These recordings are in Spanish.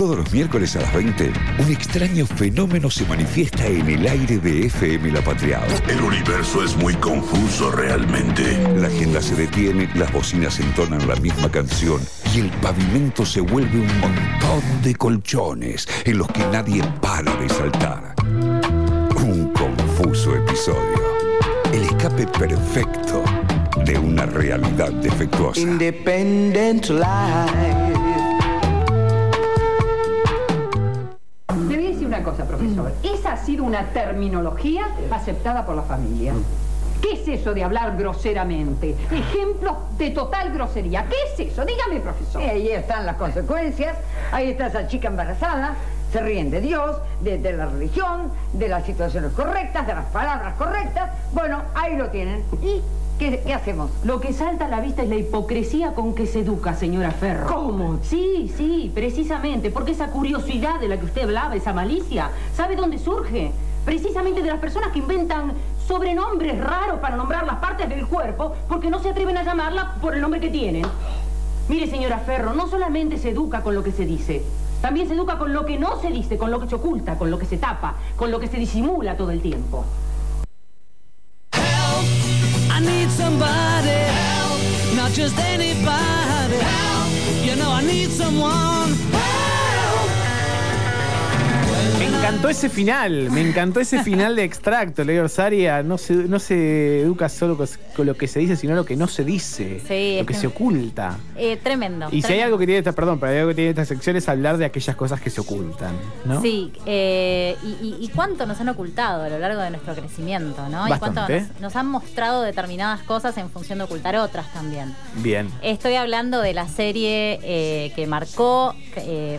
Todos los miércoles a las 20, un extraño fenómeno se manifiesta en el aire de FM La Patriada. El universo es muy confuso realmente. La agenda se detiene, las bocinas entonan la misma canción y el pavimento se vuelve un montón de colchones en los que nadie para de saltar. Un confuso episodio. El escape perfecto de una realidad defectuosa. Independent life. Cosa, profesor. Esa ha sido una terminología aceptada por la familia. ¿Qué es eso de hablar groseramente? Ejemplos de total grosería. ¿Qué es eso? Dígame, profesor. Y ahí están las consecuencias. Ahí está esa chica embarazada. Se ríen de Dios, de, de la religión, de las situaciones correctas, de las palabras correctas. Bueno, ahí lo tienen. ¿Y qué, qué hacemos? Lo que salta a la vista es la hipocresía con que se educa, señora Ferro. ¿Cómo? Sí, sí, precisamente, porque esa curiosidad de la que usted hablaba, esa malicia, ¿sabe dónde surge? Precisamente de las personas que inventan sobrenombres raros para nombrar las partes del cuerpo porque no se atreven a llamarla por el nombre que tienen. Mire, señora Ferro, no solamente se educa con lo que se dice, también se educa con lo que no se dice, con lo que se oculta, con lo que se tapa, con lo que se disimula todo el tiempo. Somebody help, not just anybody help. You know I need someone Me encantó ese final, me encantó ese final de extracto, Leo Orsaria. No se, no se educa solo con, lo que se dice, sino lo que no se dice, Sí, lo que se oculta. Eh, tremendo. Y si hay algo que tiene esta, perdón, pero hay algo que tiene esta sección es hablar de aquellas cosas que se ocultan, ¿no? Sí, eh, y, y- y cuánto nos han ocultado a lo largo de nuestro crecimiento, ¿no? Y cuánto Bastante. nos, nos han mostrado determinadas cosas en función de ocultar otras también. Bien. Estoy hablando de la serie eh, que marcó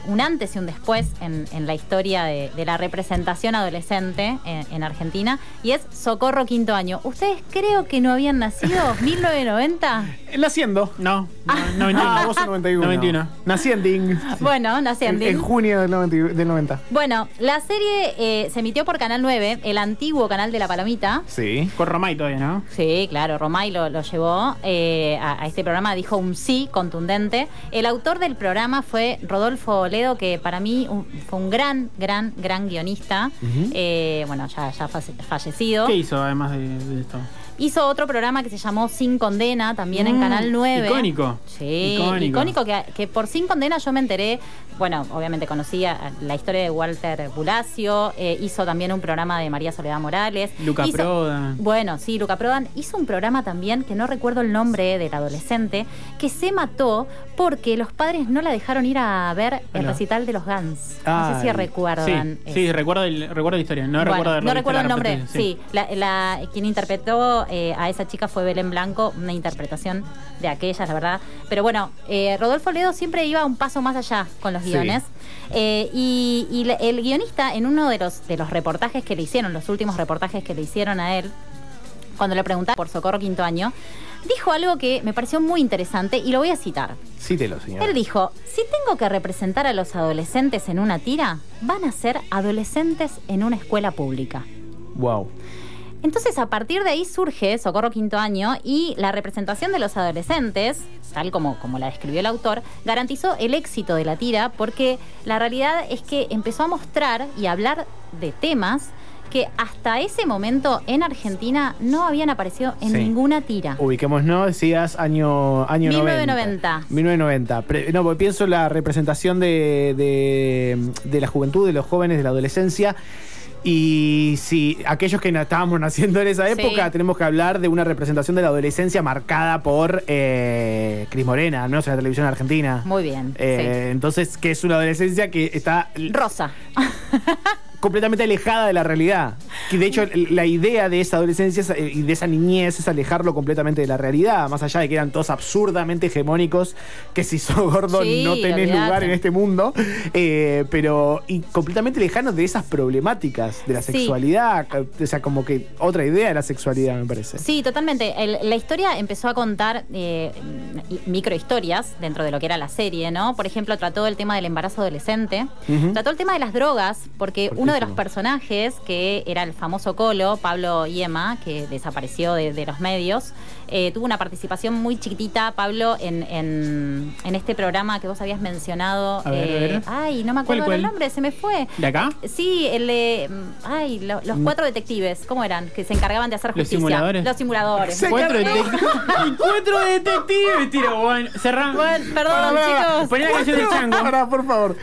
un antes y un después en, en la historia de, de la representación adolescente en, en Argentina y es Socorro Quinto Año. ¿Ustedes creo que no habían nacido? ¿1990? Naciendo. No, no, Ah, 91. vos sos 91. 91. Naciending. Bueno, naciendo. En, en junio del 90. del 90. Bueno, la serie eh, se emitió por Canal 9, el antiguo canal de la Palomita. Sí. Con Romay todavía, ¿no? Sí, claro, Romay lo, lo llevó eh, a, a este programa, dijo un sí contundente. El autor del programa fue Rodolfo Oledo, que para mí un- fue un gran, gran, gran guionista. Eh, bueno, ya, ya falle- fallecido. ¿Qué hizo además de, de esto? Hizo otro programa que se llamó Sin Condena, también en Mm, Canal 9. icónico. Sí, Icónico. icónico, que, que por Sin Condena yo me enteré, bueno, obviamente conocía la historia de Walter Bulacio, eh, hizo también un programa de María Soledad Morales. Luca Hizo- Prodan. Bueno, sí, Luca Prodan hizo un programa también, que no recuerdo el nombre del adolescente, que se mató porque los padres no la dejaron ir a ver el Hola. recital de los Guns. No sé si recuerdan. Sí, sí, recuerdo, el- recuerdo la historia. No Bueno, recuerdo haberlo no recuerdo el nombre, sí. La, la- quien interpretó eh, a esa chica fue Belén Blanco, una interpretación de aquellas, la verdad. Pero bueno, eh, Rodolfo Ledo siempre iba un paso más allá con los Sí. Eh, y y el guionista, en uno de los, de los reportajes que le hicieron, los últimos reportajes que le hicieron a él, cuando le preguntaban por Socorro Quinto Año, dijo algo que me pareció muy interesante y lo voy a citar. Cítelo, señor. Él dijo, si tengo que representar a los adolescentes en una tira, van a ser adolescentes en una escuela pública. Wow. Entonces, a partir de ahí surge Socorro Quinto Año y la representación de los adolescentes, tal como, como la describió el autor, garantizó el éxito de la tira porque la realidad es que empezó a mostrar y a hablar de temas que hasta ese momento en Argentina no habían aparecido en Sí. ninguna tira. Ubiquémonos, decías año, año 1990. 1990. Pre- no, porque pienso la representación de, de, de la juventud, de los jóvenes, de la adolescencia. Y si aquellos que estábamos naciendo en esa Sí. época, tenemos que hablar de una representación de la adolescencia marcada por eh, Cris Morena, ¿no? O sea, la televisión argentina. Muy bien. Eh, Entonces, que es una adolescencia que está. Rosa. completamente alejada de la realidad. Que de hecho la idea de esa adolescencia es, eh, y de esa niñez es alejarlo completamente de la realidad, más allá de que eran todos absurdamente hegemónicos, que si sos gordo Sí, no tenés olvidate. lugar en este mundo, eh, pero y completamente lejanos de esas problemáticas de la Sí. sexualidad, o sea, como que otra idea de la sexualidad me parece. Sí, totalmente. El- la historia empezó a contar eh, microhistorias dentro de lo que era la serie, ¿no? Por ejemplo, trató el tema del embarazo adolescente, trató el tema de las drogas, porque uno de los personajes, que era el famoso Colo, Pablo Yema, que desapareció de, de los medios, eh, tuvo una participación muy chiquitita, Pablo, en, en, en este programa que vos habías mencionado. A ver, a ver. Ay, no me ¿Cuál, acuerdo cuál? el nombre, se me fue. ¿De acá? Sí, el de. mm, Ay, lo- los cuatro detectives, ¿cómo eran? Que se encargaban de hacer ¿Los justicia. simuladores? Los simuladores. Cuatro detectives. Cuatro detectives, tiro. Bueno, cerramos. Bueno, perdón, chicos. Poné la canción del chango. Pará, por favor.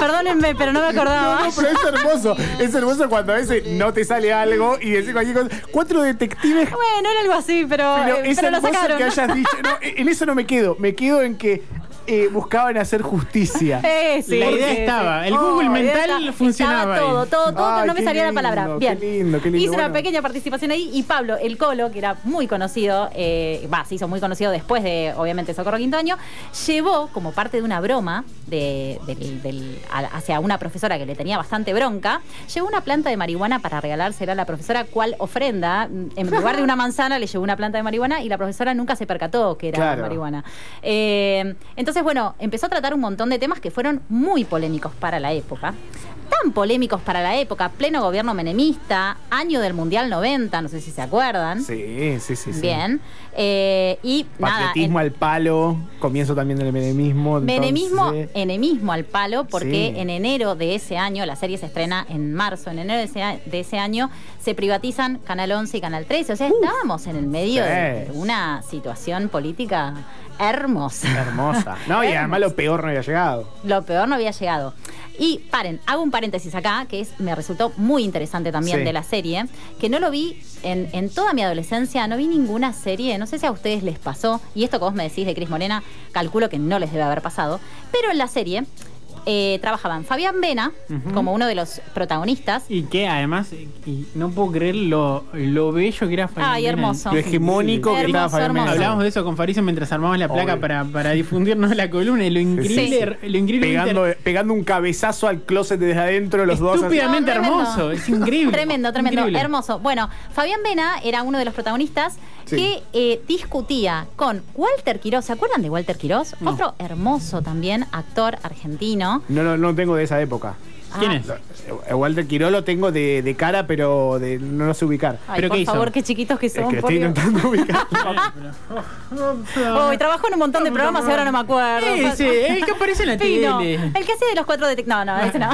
Perdónenme, pero no me acordaba. No, pero es hermoso. Es hermoso cuando a veces no te sale algo y decís cualquier cosa. Cuatro detectives. Bueno, era algo así, pero, Pero eh, es pero lo hermoso sacaron. que hayas dicho. No, en eso no me quedo. Me quedo en que eh, buscaban hacer justicia. Eh, sí, La idea sí, estaba. sí. El Google Oh, mental funcionaba estaba todo, todo, todo, Ay, no me qué salía la palabra. qué Bien. lindo, qué lindo, Hice una pequeña participación ahí y Pablo, el Colo, que era muy conocido, eh, va, se hizo muy conocido después de, obviamente, Socorro Quinto Año, llevó como parte de una broma de, del- del- a- hacia una profesora que le tenía bastante bronca, llevó una planta de marihuana para regalársela a la profesora cual ofrenda. En lugar de una manzana le llevó una planta de marihuana y la profesora nunca se percató que era Claro. marihuana. Eh, entonces, bueno, empezó a tratar un montón de temas que fueron muy polémicos para la época. Tan polémicos para la época, pleno gobierno menemista, año del Mundial 90, no sé si se acuerdan. Sí, sí, sí. sí. Bien. Eh, y nada. Patriotismo en- al palo. Comienzo también del menemismo. Menemismo, entonces- enemismo al palo, porque Sí. en enero de ese año, la serie se estrena en marzo, en enero de ese, de ese año se privatizan Canal 11 y Canal 13. O sea, estábamos en el medio Sí. de una situación política hermosa. Hermosa. No, y además lo peor no había llegado. Lo peor no había llegado. Y paren, hago un paréntesis acá, que es, me resultó muy interesante también Sí. de la serie, que no lo vi en, en toda mi adolescencia, no vi ninguna serie, no sé si a ustedes les pasó, y esto que vos me decís de Cris Morena, calculo que no les debe haber pasado, pero en la serie eh, trabajaban Fabián Vena como uno de los protagonistas. Y que además, y no puedo creer lo, lo bello que era Fabián Ay, Vena. hermoso. Lo hegemónico que Hermoso, estaba Fabián hermoso. Hablamos de eso con Faricio mientras armamos la placa Obvio. para, para difundirnos la columna y lo increíble, lo increíble Pegando, pegando un cabezazo al closet desde adentro, los dos. estúpidamente No, hermoso, es increíble. Tremendo, tremendo, Increíble. hermoso. Bueno, Fabián Vena era uno de los protagonistas Sí. que eh, discutía con Walter Quiroz. ¿Se acuerdan de Walter Quiroz? No. Otro hermoso también, actor argentino. No, no, no tengo de esa época. ¿Quién Ah, es? Eh, Walter Quiró lo tengo de, de cara, pero de, no lo sé ubicar. Ay, ¿Pero por qué hizo? favor, qué chiquitos que Es son. que por estoy Dios. intentando ubicar. Uy, trabajó en un montón de programas y ahora no me acuerdo. Ese, el que aparece en la Pino, tele. El que hace de los cuatro detectives. No, no, ese no.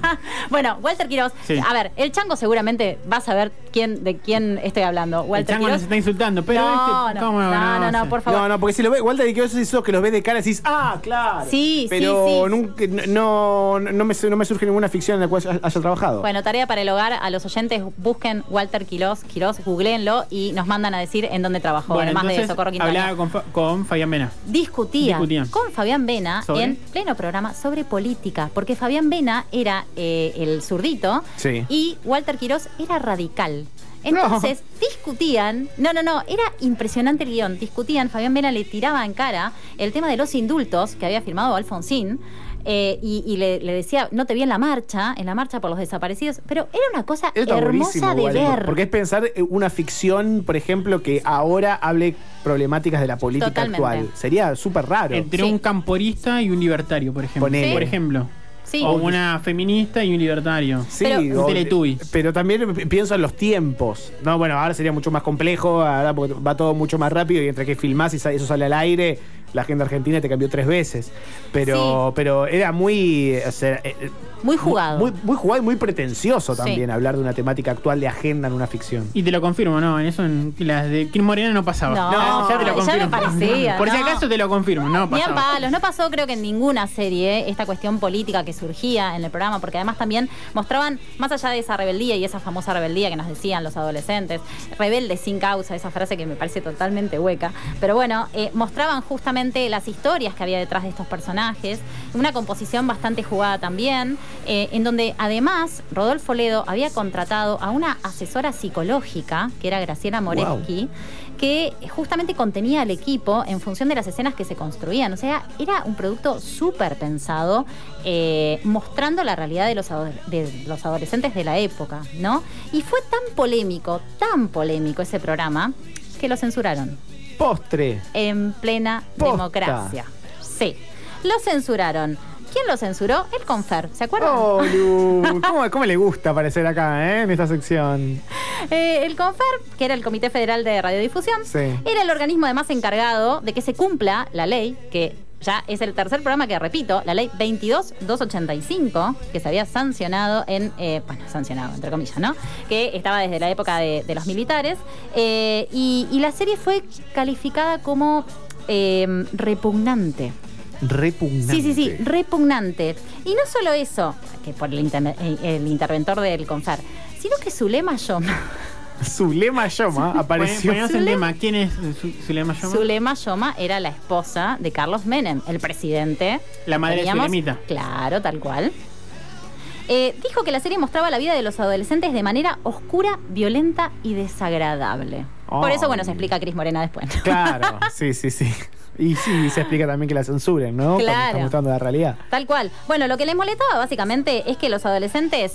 bueno, Walter Quiroz. Sí. A ver, el chango seguramente va a saber quién, de quién estoy hablando. El Walter chango nos está insultando, pero no, este, no, ¿cómo no, no, no, conoce? por favor. No, no, porque si lo ves, Walter Quiró es esos que los ves de cara y decís, ah, claro. Sí, pero sí, sí. nunca, no, no, me, no me surge ninguna ficción en la cual haya trabajado. Bueno, tarea para el hogar. A los oyentes, busquen Walter Quiroz, Quiroz, googleenlo y nos mandan a decir en dónde trabajó, Bueno, además de Socorro Quintana. hablaba con, con Fabián Vena. Discutían, Discutían. con Fabián Vena ¿Sobre? en pleno programa sobre política, porque Fabián Vena era eh, el zurdito Sí. y Walter Quiroz era radical. Entonces discutían, no, no, no, era impresionante el guion. Discutían, Fabián Vena le tiraba en cara el tema de los indultos que había firmado Alfonsín. Eh, y y le, le decía, no te vi en la marcha, en la marcha por los desaparecidos, pero era una cosa está hermosa de ver. Porque es pensar eh, una ficción, por ejemplo, que ahora hable problemáticas de la política Totalmente. actual. Sería súper raro. Entre Sí. un camporista y un libertario, por ejemplo. Ponele. Por ejemplo. Sí. O una feminista y un libertario. Sí, Pero- o- Un pero también pi- pienso en los tiempos. No, bueno, ahora sería mucho más complejo, ahora porque va todo mucho más rápido y entre que filmás y sa- eso sale al aire, la agenda argentina te cambió tres veces. Pero, Sí. pero era muy. o sea, eh, Muy jugado. Muy, muy jugado y muy pretencioso Sí. también hablar de una temática actual de agenda en una ficción. Y te lo confirmo, no, en eso en las de Kim Morena no pasaba. No, ya te lo ya confirmo. me parecía, Por si acaso te lo confirmo, no Ni a pasaba. palos, no pasó creo que en ninguna serie esta cuestión política que surgía en el programa, porque además también mostraban, más allá de esa rebeldía y esa famosa rebeldía que nos decían los adolescentes, rebelde sin causa, esa frase que me parece totalmente hueca, pero bueno, eh, mostraban justamente las historias que había detrás de estos personajes, una composición bastante jugada también, eh, en donde además Rodolfo Ledo había contratado a una asesora psicológica, que era Graciela Moreski, que justamente contenía al equipo en función de las escenas que se construían. O sea, era un producto súper pensado, eh, mostrando la realidad de los, ado- de los adolescentes de la época, ¿no? Y fue tan polémico, tan polémico ese programa, que lo censuraron Postre. en plena Posta. democracia. Sí, lo censuraron. ¿Quién lo censuró? El Confer, ¿se acuerdan? Oh, Lu, ¿cómo, cómo le gusta aparecer acá, eh, en esta sección? Eh, el CONFER, que era el Comité Federal de Radiodifusión, Sí. era el organismo además encargado de que se cumpla la ley que ya es el tercer programa que repito, la ley 22285, que se había sancionado en, eh, bueno, sancionado, entre comillas, ¿no? Que estaba desde la época de, de los militares. eh, y, y la serie fue calificada como eh, repugnante. Repugnante. Sí, sí, sí, repugnante. Y no solo eso, que por el, inter- el- el interventor del CONFER, sino que Zulema Yoma. Zulema Yoma apareció. Ponemos el tema. ¿Quién es Su- Zulema Yoma? Zulema Yoma era la esposa de Carlos Menem, el presidente. La madre de Zulemita. Claro, tal cual. Eh, dijo que la serie mostraba la vida de los adolescentes de manera oscura, violenta y desagradable. Por Oh. eso, bueno, se explica Cris Morena después. Claro, sí, sí, sí. Y sí, se explica también que la censuren, ¿no? Cuando Claro. está mostrando la realidad. Tal cual. Bueno, lo que les molestaba básicamente es que los adolescentes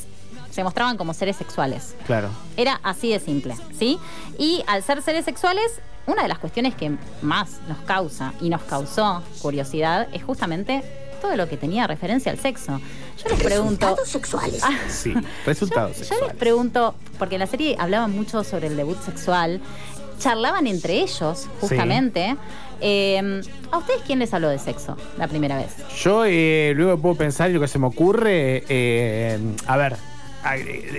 se mostraban como seres sexuales. Claro. Era así de simple, ¿sí? Y al ser seres sexuales, una de las cuestiones que más nos causa y nos causó curiosidad es justamente todo lo que tenía referencia al sexo. Yo les pregunto. sexuales. Ah, Sí, resultados yo les sexuales. pregunto, porque en la serie hablaban mucho sobre el debut sexual, charlaban entre ellos, justamente. Eh, ¿A ustedes quién les habló de sexo la primera vez? Yo eh, luego puedo pensar y lo que se me ocurre, eh, a ver,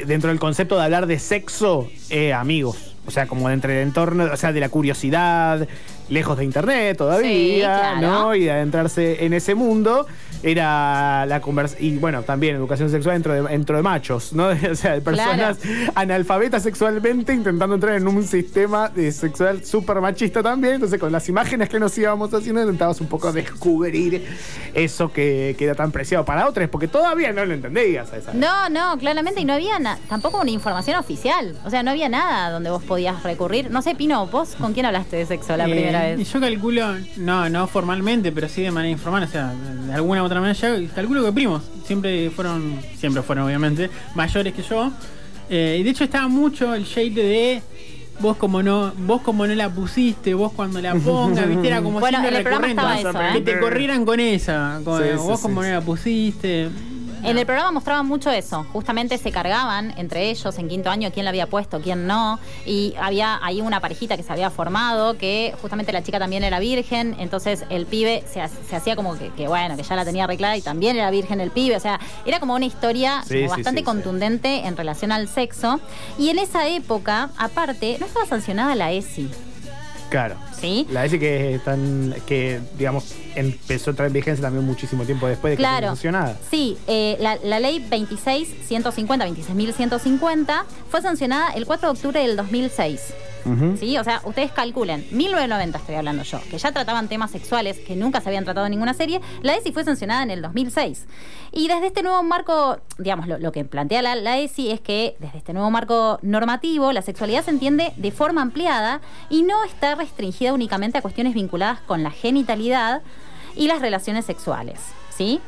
dentro del concepto de hablar de sexo, eh, amigos. O sea, como dentro del entorno, o sea, de la curiosidad, lejos de internet todavía, Sí, claro. ¿no? Y de adentrarse en ese mundo, era la conversación. Y bueno, también educación sexual dentro de, dentro de machos, ¿no? O sea, de personas analfabetas sexualmente intentando entrar en un sistema de sexual súper machista también. Entonces, con las imágenes que nos íbamos haciendo, intentábamos un poco descubrir eso que, que era tan preciado para otros, porque todavía no lo entendías a esa No, no, claramente, y no había tampoco una información oficial. O sea, no había nada donde vos podías recurrir. No sé, Pino, ¿vos con quién hablaste de sexo la Eh, primera y? Yo calculo, no, no formalmente, pero sí de manera informal, o sea, de alguna u otra manera, yo calculo que primos, siempre fueron, siempre fueron obviamente, mayores que yo. Eh, y de hecho estaba mucho el shade de vos como no, vos como no la pusiste, vos cuando la pongas, viste, era como Bueno, siempre en el programa recurrente. estaba eso, que ¿eh? te corrieran con esa, con, Sí, sí, vos sí, como sí. no la pusiste. En el programa mostraban mucho eso. Justamente se cargaban entre ellos en quinto año quién la había puesto, quién no. Y había ahí una parejita que se había formado, que justamente la chica también era virgen. Entonces el pibe se, se hacía como que, que, bueno, que ya la tenía arreglada y también era virgen el pibe. O sea, era como una historia Sí, como sí, bastante sí, sí. contundente en relación al sexo. Y en esa época, aparte, no estaba sancionada la ESI. Claro. ¿Sí? La dice que están, que digamos, empezó a entrar en vigencia también muchísimo tiempo después de que Claro. fue sancionada. Sí, eh, la, la ley 26.150, 26.150 fue sancionada el 4 de octubre del 2006. ¿Sí? O sea, ustedes calculen, 1990 estoy hablando yo, que ya trataban temas sexuales que nunca se habían tratado en ninguna serie, la ESI fue sancionada en el 2006. Y desde este nuevo marco, digamos, lo, que plantea la, la ESI es que desde este nuevo marco normativo, la sexualidad se entiende de forma ampliada y no está restringida únicamente a cuestiones vinculadas con la genitalidad y las relaciones sexuales. ¿Sí?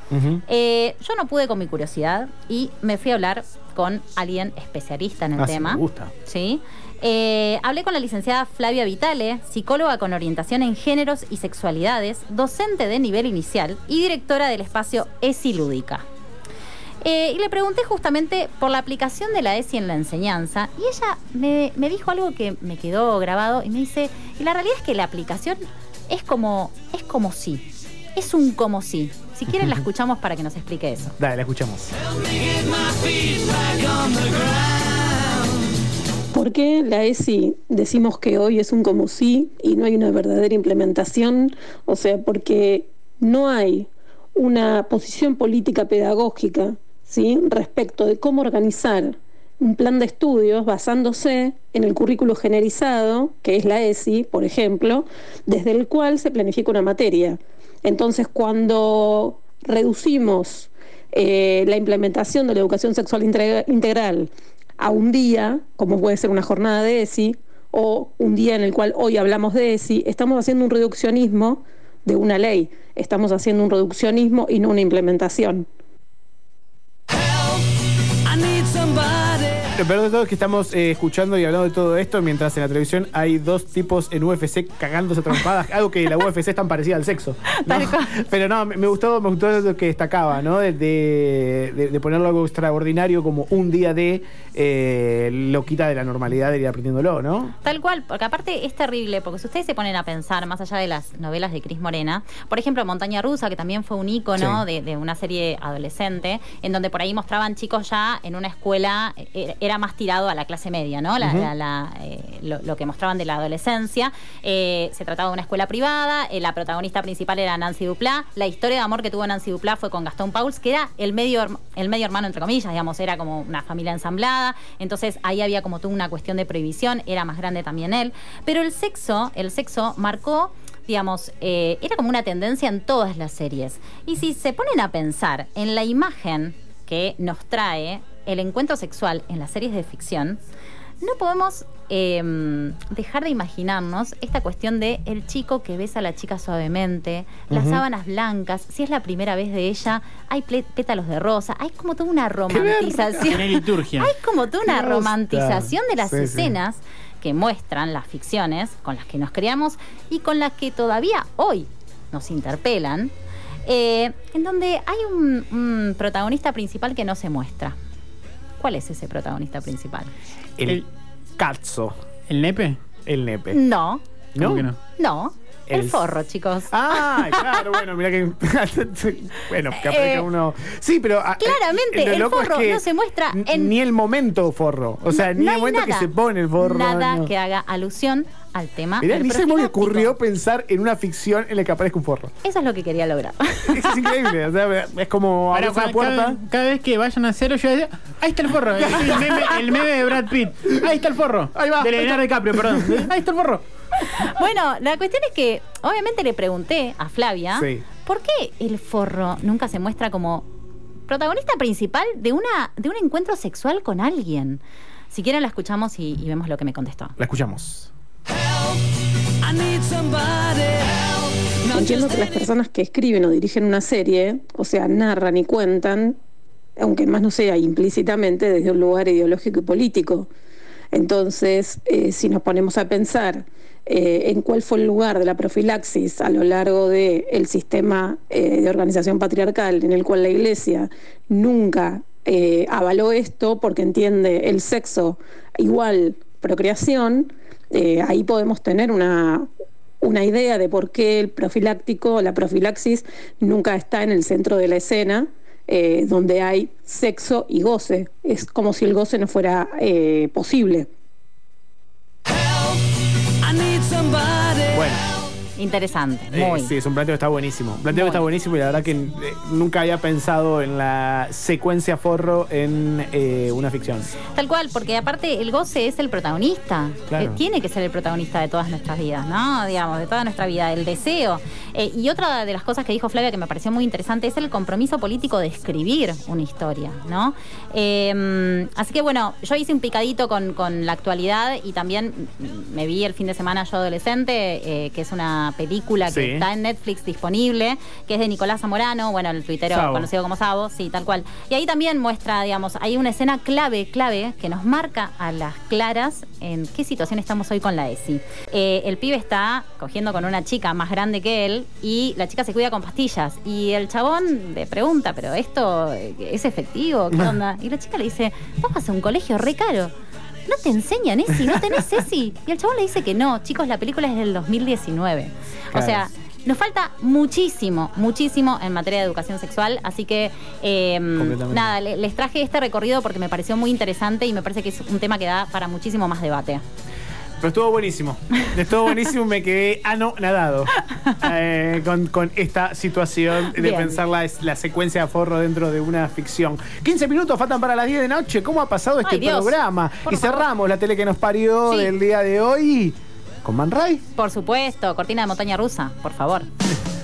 Eh, yo no pude con mi curiosidad y me fui a hablar con alguien especialista en el Ah, sí, tema. me gusta. ¿sí? Eh, hablé con la licenciada Flavia Vitale, psicóloga con orientación en géneros y sexualidades, docente de nivel inicial y directora del espacio ESI Lúdica. Eh, y le pregunté justamente por la aplicación de la ESI en la enseñanza y ella me, me dijo algo que me quedó grabado y me dice, y la realidad es que la aplicación es como, es como si, es un como si. Si quieren la escuchamos para que nos explique eso. Dale, la escuchamos. ¿Por qué la ESI decimos que hoy es un como sí y no hay una verdadera implementación? O sea, porque no hay una posición política pedagógica ¿sí? respecto de cómo organizar un plan de estudios basándose en el currículo generalizado, que es la ESI, por ejemplo, desde el cual se planifica una materia. Entonces, cuando reducimos eh, la implementación de la educación sexual integra- integral a un día, como puede ser una jornada de ESI, o un día en el cual hoy hablamos de ESI, estamos haciendo un reduccionismo de una ley, estamos haciendo un reduccionismo y no una implementación. Lo peor de todo es que estamos eh, escuchando y hablando de todo esto mientras en la televisión hay dos tipos en UFC cagándose trompadas, algo que la UFC es tan parecida al sexo. ¿no? Pero no, me me gustó, me gustó lo que destacaba, ¿no? De, de- de- de ponerlo algo extraordinario como un día de eh, lo quita de la normalidad de ir aprendiéndolo, ¿no? Tal cual, porque aparte es terrible, porque si ustedes se ponen a pensar, más allá de las novelas de Cris Morena, por ejemplo, Montaña Rusa, que también fue un ícono Sí. de, de una serie adolescente, en donde por ahí mostraban chicos ya en una escuela, eh, era más tirado a la clase media, ¿no? La- Ujú. la- la, eh, lo, lo que mostraban de la adolescencia. Eh, se trataba de una escuela privada, eh, la protagonista principal era Nancy Duplá, la historia de amor que tuvo Nancy Duplá fue con Gastón Pauls, que era el medio, el medio hermano, entre comillas, digamos, era como una familia ensamblada, entonces ahí había como toda una cuestión de prohibición, era más grande también él, pero el sexo, el sexo marcó digamos, eh, era como una tendencia en todas las series. Y si se ponen a pensar en la imagen que nos trae el encuentro sexual en las series de ficción, no podemos eh, dejar de imaginarnos esta cuestión de el chico que besa a la chica suavemente, las sábanas blancas, si es la primera vez de ella, hay pétalos de rosa, hay como toda una romantización. Hay como toda una romantización de las Sí, sí. escenas que muestran las ficciones con las que nos criamos y con las que todavía hoy nos interpelan, eh, en donde hay un, un protagonista principal que no se muestra. ¿Cuál es ese protagonista principal? El, cazzo. ¿El nepe? El nepe. No. ¿No? ¿Cómo que no? No. El, El- forro, chicos. Ah, claro, bueno, mira que. bueno, que aparezca Eh, uno. Sí, pero. ah, claramente, eh, lo el loco es forro que no se muestra en- Ni el momento forro. O sea, No- ni no el momento nada. que se pone el forro. Nada no. que haga alusión al tema. Mirá, ni se me ocurrió pensar en una ficción en la que aparezca un forro. Eso es lo que quería lograr. Es increíble. o sea, es como abrir una cada, puerta. cada- cada vez que vayan a cero, yo decía, ahí está el forro. El, el meme, el meme de Brad Pitt. Ahí está el forro. Ahí va. De Leonardo DiCaprio, perdón. Ahí está el forro. Bueno, la cuestión es que obviamente le pregunté a Flavia Sí. por qué el forro nunca se muestra como protagonista principal de una de un encuentro sexual con alguien. Si quieren la escuchamos y, y vemos lo que me contestó. La escuchamos. I need somebody help. Not Entiendo que las personas que escriben o dirigen una serie, o sea, narran y cuentan, aunque más no sea implícitamente, desde un lugar ideológico y político. Entonces, eh, si nos ponemos a pensar eh, en cuál fue el lugar de la profilaxis a lo largo del sistema eh, de organización patriarcal en el cual la Iglesia nunca eh, avaló esto porque entiende el sexo igual procreación, ahí podemos tener una, una idea de por qué el profiláctico, la profilaxis, nunca está en el centro de la escena, donde hay sexo y goce. Es como si el goce no fuera eh, posible. Bueno. Interesante, Eh, muy. sí, es un planteo que está buenísimo. Un planteo que está buenísimo y la verdad que eh, nunca había pensado en la secuencia forro en eh, una ficción. Tal cual, porque aparte el goce es el protagonista. Claro. Eh, tiene que ser el protagonista de todas nuestras vidas, ¿no? Digamos, de toda nuestra vida, el deseo. Y otra de las cosas que dijo Flavia que me pareció muy interesante es el compromiso político de escribir una historia, ¿no? Eh, así que bueno, yo hice un picadito con, con la actualidad y también me vi el fin de semana Yo Adolescente, que es una película que Sí. está en Netflix disponible, que es de Nicolás Zamorano, bueno, el tuitero Sabo. conocido como Sabo, sí, tal cual. Y ahí también muestra, digamos, hay una escena clave, clave, que nos marca a las claras en qué situación estamos hoy con la ESI. Eh, el pibe está cogiendo con una chica más grande que él y la chica se cuida con pastillas. Y el chabón le pregunta, ¿pero esto eh, es efectivo? ¿Qué onda? Y la chica le dice, vos vas a un colegio re caro. ¿No te enseñan ESI? ¿No tenés ESI? Y el chabón le dice que no. Chicos, la película es del 2019. O sea, nos falta muchísimo, muchísimo en materia de educación sexual, así que eh, Completamente. nada, le- les traje este recorrido porque me pareció muy interesante y me parece que es un tema que da para muchísimo más debate. Pero estuvo buenísimo. Estuvo buenísimo, me quedé anonadado eh, con, con esta situación de Bien. pensar la, la secuencia de forro dentro de una ficción. 15 minutos faltan para las 10 de noche. ¿Cómo ha pasado este Ay, programa? Por y favor. cerramos la tele que nos parió Sí. del día de hoy con Man Ray. Por supuesto, cortina de montaña rusa, por favor.